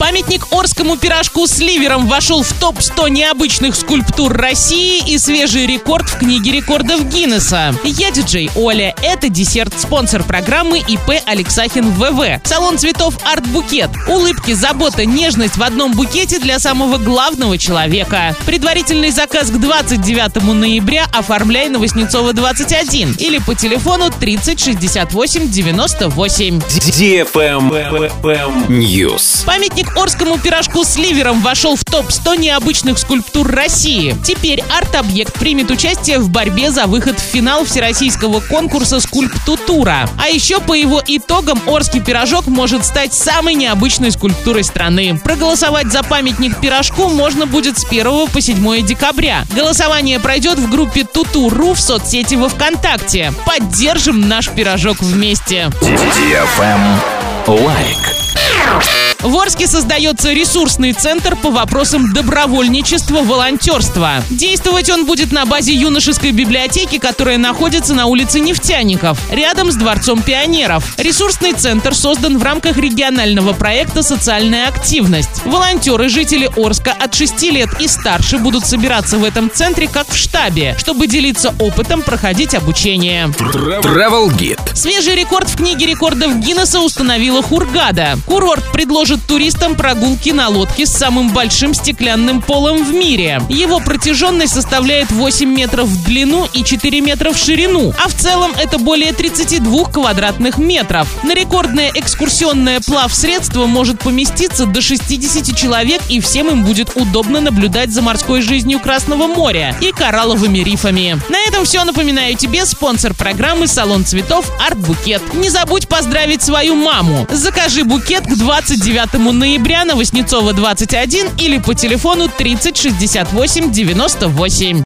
Памятник Орскому пирожку с ливером вошел в топ-100 необычных скульптур России и свежий рекорд в книге рекордов Гиннесса. Я диджей Оля. Это десерт, спонсор программы ИП Алексахин ВВ. Салон цветов Арт Букет. Улыбки, забота, нежность в одном букете для самого главного человека. Предварительный заказ к 29 ноября оформляй на Воснецова 21 или по телефону 30 68 98. News. Памятник Орскому пирожку с ливером вошел в топ-100 необычных скульптур России. Теперь арт-объект примет участие в борьбе за выход в финал всероссийского конкурса «Скульптутура». А еще по его итогам Орский пирожок может стать самой необычной скульптурой страны. Проголосовать за памятник пирожку можно будет с 1 по 7 декабря. Голосование пройдет в группе Туту.ру в соцсети во Вконтакте. Поддержим наш пирожок вместе. Лайк. В Орске создается ресурсный центр по вопросам добровольничества, волонтерства. Действовать он будет на базе юношеской библиотеки, которая находится на улице Нефтяников, рядом с Дворцом пионеров. Ресурсный центр создан в рамках регионального проекта «Социальная активность». Волонтеры, жители Орска от 6 лет и старше будут собираться в этом центре как в штабе, чтобы делиться опытом, проходить обучение. Travel Guide. Свежий рекорд в книге рекордов Гиннесса установила Хургада. Курорт предложит туристам прогулки на лодке с самым большим стеклянным полом в мире. Его протяженность составляет 8 метров в длину и 4 метра в ширину, а в целом это более 32 квадратных метров. На рекордное экскурсионное плав-средство может поместиться до 60 человек, и всем им будет удобно наблюдать за морской жизнью Красного моря и коралловыми рифами. На этом все. Напоминаю тебе спонсор программы «Салон цветов Арт Букет». Не забудь поздравить свою маму. Закажи букет к 29 ноября на Воснецова 21 или по телефону 30 68 98.